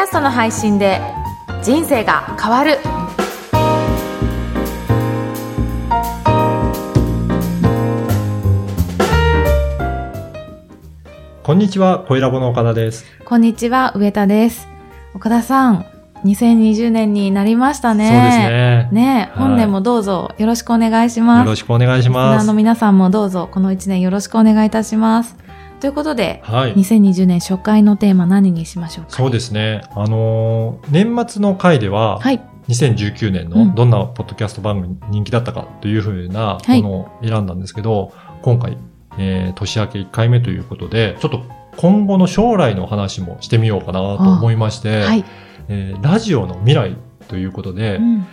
ャストの配信で人生が変わるこんにちは、小ラボの岡田です。こんにちは上田です岡田さん2020年になりましたねそうですね。ねはい本年もどうぞよろしくお願いしますよろしくお願いしますーの。皆さんもどうぞこの1年よろしくお願いいたしますということではい。2020年初回のテーマ何にしましょうか？そうですね。あのー年末の回では、はい。2019年うん。のどんなポッドキャスト番組人気だったかというふうなはい。ものを選んだんですけど、今回、えー年明け1回目ということで、ちょっと今後の将来の話もしてみようかなと思いまして、はい、えーラジオの未来ということで、うん。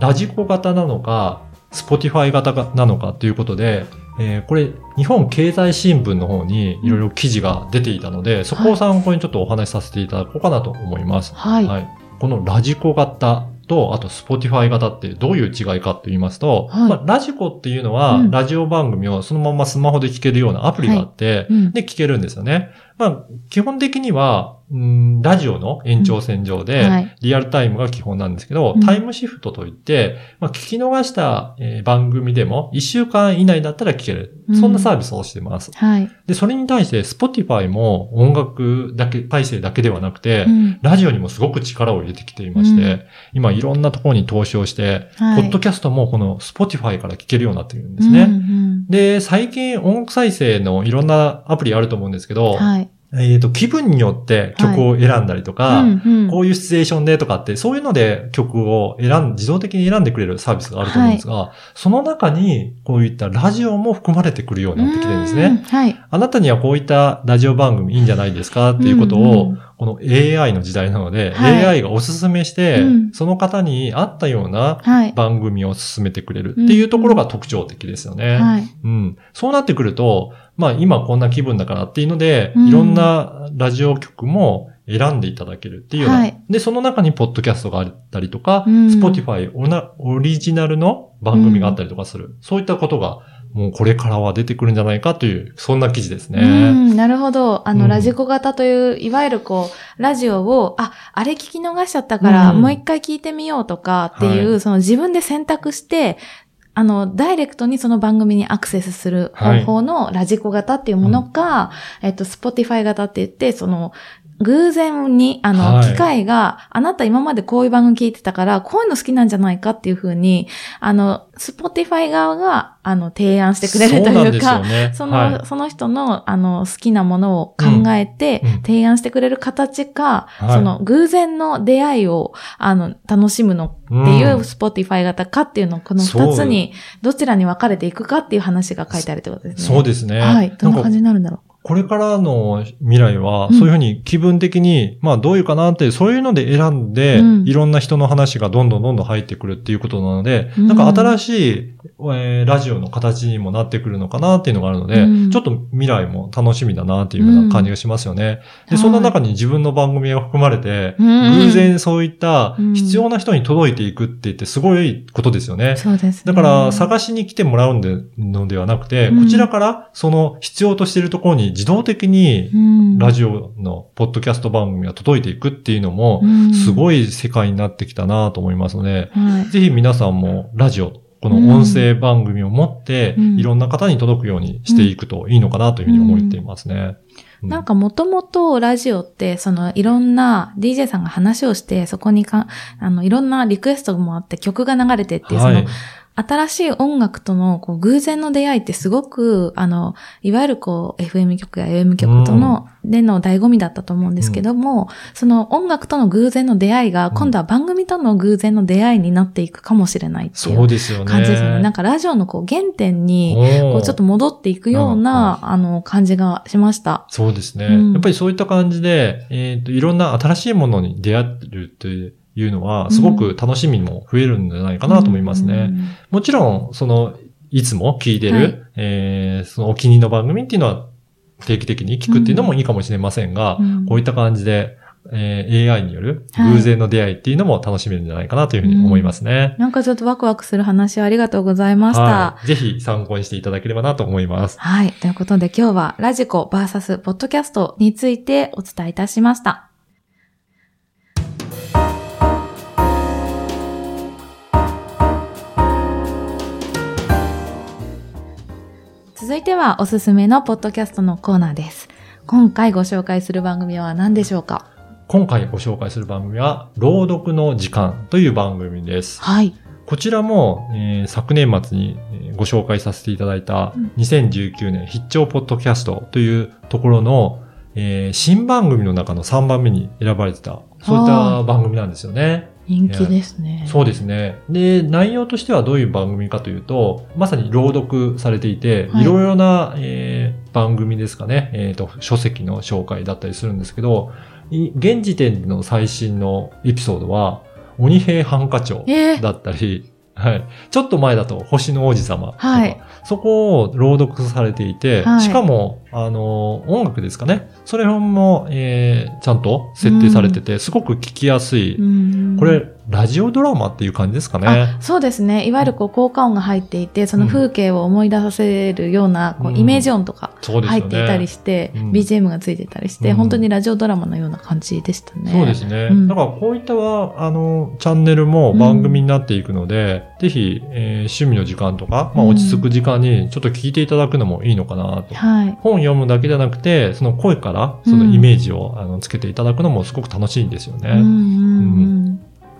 ラジコ型なのか、 Spotify 型なのかということで、えーこれ、日本経済新聞の方にいろいろ記事が出ていたので、そこを参考にちょっとお話しさせていただこうかなと思います。はい、はい。このラジコ型と、あと Spotify 型ってどういう違いかと言いますと、はい。まあ、ラジコっていうのは、うん。ラジオ番組をそのままスマホで聞けるようなアプリがあって、うん。で、聞けるんですよね。まあ、基本的には、うんラジオの延長線上で、はい。リアルタイムが基本なんですけど、うん。タイムシフトといって、まあ、聞き逃した、えー番組でも1週間以内だったら聞ける。うん。そんなサービスをしてます。はい、で、それに対して Spotify も音楽だけ、体制だけではなくて、うん。ラジオにもすごく力を入れてきていまして、うん。今いろんなところに投資をして、はい。ポッドキャストもこの Spotify から聞けるようになっているんですね。うんうんで、最近音楽再生のいろんなアプリあると思うんですけど、はい。えっ、と、気分によって曲を選んだりとか、こういうシチュエーションでとかって、そういうので曲を選ん、自動的に選んでくれるサービスがあると思うんですが、その中にこういったラジオも含まれてくるようになってきてるんですうんね。はい。あなたにはこういったラジオ番組いいんじゃないですかっていうことを、うんうんこの AI の時代なので、はい AI がおすすめして、うんその方に合ったようなはい。番組を進めてくれるっていうところが特徴的ですよね。はい。うん。そうなってくると、まあ今こんな気分だからっていうので、うんいろんなラジオ局も選んでいただけるっていうような。はいで、その中にポッドキャストがあったりとか、うん Spotify オリジナルの番組があったりとかする。そういったことが、もうこれからは出てくるんじゃないかという、そんな記事ですうね。ん、なるほど。あの、うんラジコ型という、いわゆるこう、ラジオを、あ、あれ聞き逃しちゃったから、うんもう一回聞いてみようとかっていう、はいその自分で選択して、あの、ダイレクトにその番組にアクセスする方法のラジコ型っていうものか、えっと、 Spotify 型って言って、その、偶然に、あの、はい機械が、あなた今までこういう番組聞いてたから、こういうの好きなんじゃないかっていうふうに、あの、 Spotify 側が、あの、提案してくれるというか。その、はいその人の、あの、好きなものを考えて提案してくれる形か、はいその、偶然の出会いを、あの、楽しむのっていう、うん Spotify 型かっていうのを、この二つに、どちらに分かれていくかっていう話が書いてあるってことですね。そうですね。はい。どんな感じになるんだろこれからの未来は、うんそういうふうに気分的に、まあどういうかなって、そういうので選んで、うんいろんな人の話がどんどんどんどん入ってくるっていうことなので、うんなんか新しい、えーラジオの形にもなってくるのかなっていうのがあるので、うんちょっと未来も楽しみだなっていうふうな感じがしますよね。で、そんな中に自分の番組が含まれて、うん偶然そういったうん必要な人に届いていくって言ってすごいことですよね。う。そうですね。だから、探しに来てもらうんでのではなくて、うんこちらからその必要としているところに自動的にうん、ラジオのポッドキャスト番組が届いていくっていうのも、うんすごい世界になってきたなと思いますので、はい。ぜひ皆さんもラジオ、この音声番組を持って、うんいろんな方に届くようにしていくといいのかなというふうに思っていますね。うなんかもともとラジオって、そのいろんな DJ さんが話をして、そこにか、あの、いろんなリクエストもあって曲が流れてっていう、そのはい。新しい音楽とのこう偶然の出会いってすごく、あの、いわゆるこう FM 曲や AM 曲との、での醍醐味だったと思うんですけども、その音楽との偶然の出会いが、うん今度は番組との偶然の出会いになっていくかもしれないっていそううですよね。感じですよね。なんかラジオのこう原点に、こうちょっと戻っていくような、あの、感じがしました。そうですね。うんやっぱりそういった感じで、えっ、と、いろんな新しいものに出会ってるというのは、すごく楽しみも増えるんじゃないかなと思いますね。うんもちろん、その、いつも聞いてる、はいえーそのお気に入りの番組っていうのは定期的に聞くっていうのもいいかもしれませんが、うんこういった感じで、えー AI によるはい偶然の出会いっていうのも楽しめるんじゃないかなというふうに思いますね。なんかちょっとワクワクする話をありがとうございました。はい。ぜひ参考にしていただければなと思います。はい。ということで今日はラジコ VS ポッドキャストについてお伝えいたしました。続いてはおすすめのポッドキャストのコーナーです。今回ご紹介する番組は何でしょうか？今回ご紹介する番組は、朗読の時間という番組です。はい。こちらも、えー昨年末にえーご紹介させていただいたうん2019年必聴ポッドキャストというところの、えー新番組の中の3番目に選ばれてた、そういった番組なんですよね。人気ですね。そうですね。で、内容としてはどういう番組かというと、まさに朗読されていて、はいいろいろな、えー番組ですかね、えっ、と、書籍の紹介だったりするんですけど、い現時点の最新のエピソードは、鬼平犯科帳えーだったり、はい。ちょっと前だと、星の王子様とか、はいそこを朗読されていて、はいしかも、あの、音楽ですかね。それも、えーちゃんと設定されてて、すごく聞きやすい。うんこれ、ラジオドラマっていう感じですかね。あそうですね。いわゆるこう効果音が入っていて、その風景を思い出させるような、こううんイメージ音とか。入っていたりして、うん BGM がついてたりして、うん本当にラジオドラマのような感じでしたね。そうですね。うんだからこういったは、あの、チャンネルも番組になっていくので、ぜひ、えー趣味の時間とか、まあ、うん落ち着く時間にちょっと聞いていただくのもいいのかなと。はい。本読むだけじゃなくて、その声から、そのイメージを、あのつけていただくのもすごく楽しいんですよね。うん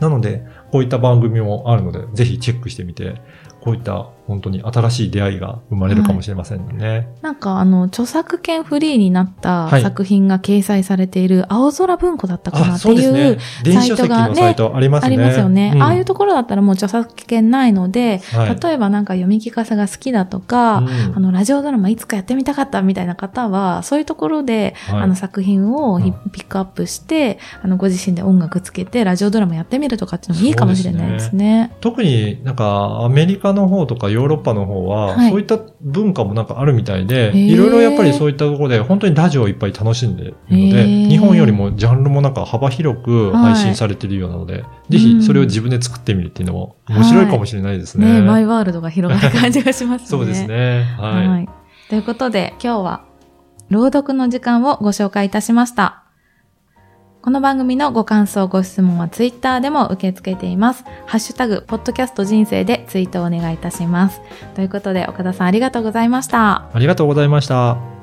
なので、こういった番組もあるので、ぜひチェックしてみて、こういった本当に新しい出会いが生まれるかもしれませんね。なんかあの、著作権フリーになったはい。作品が掲載されている青空文庫だったかなあ、っていうサイトありますね。ありますよね。うん。ああいうところだったらもう著作権ないので、はい。例えばなんか読み聞かせが好きだとか、うん。あの、ラジオドラマいつかやってみたかったみたいな方は、そういうところで、はい。あの作品をピックアップして、あの、ご自身で音楽つけて、ラジオドラマやってみるとかっていうのもいいかもしれないですね。特になんかアメリカの方とかヨーロッパの方は、はいそういった文化もなんかあるみたいで、ーいろいろやっぱりそういったところで本当にラジオをいっぱい楽しんでいるので、日本よりもジャンルもなんか幅広く配信されているようなので、ぜひそれを自分で作ってみるっていうのも面白いかもしれないですね。ねマイワールドが広がる感じがしますね。そうですね。はい。はい。ということで、今日は、朗読の時間をご紹介いたしました。この番組のご感想、ご質問はツイッターでも受け付けています。ハッシュタグ、ポッドキャスト人生でツイートをお願いいたします。ということで、岡田さんありがとうございました。ありがとうございました。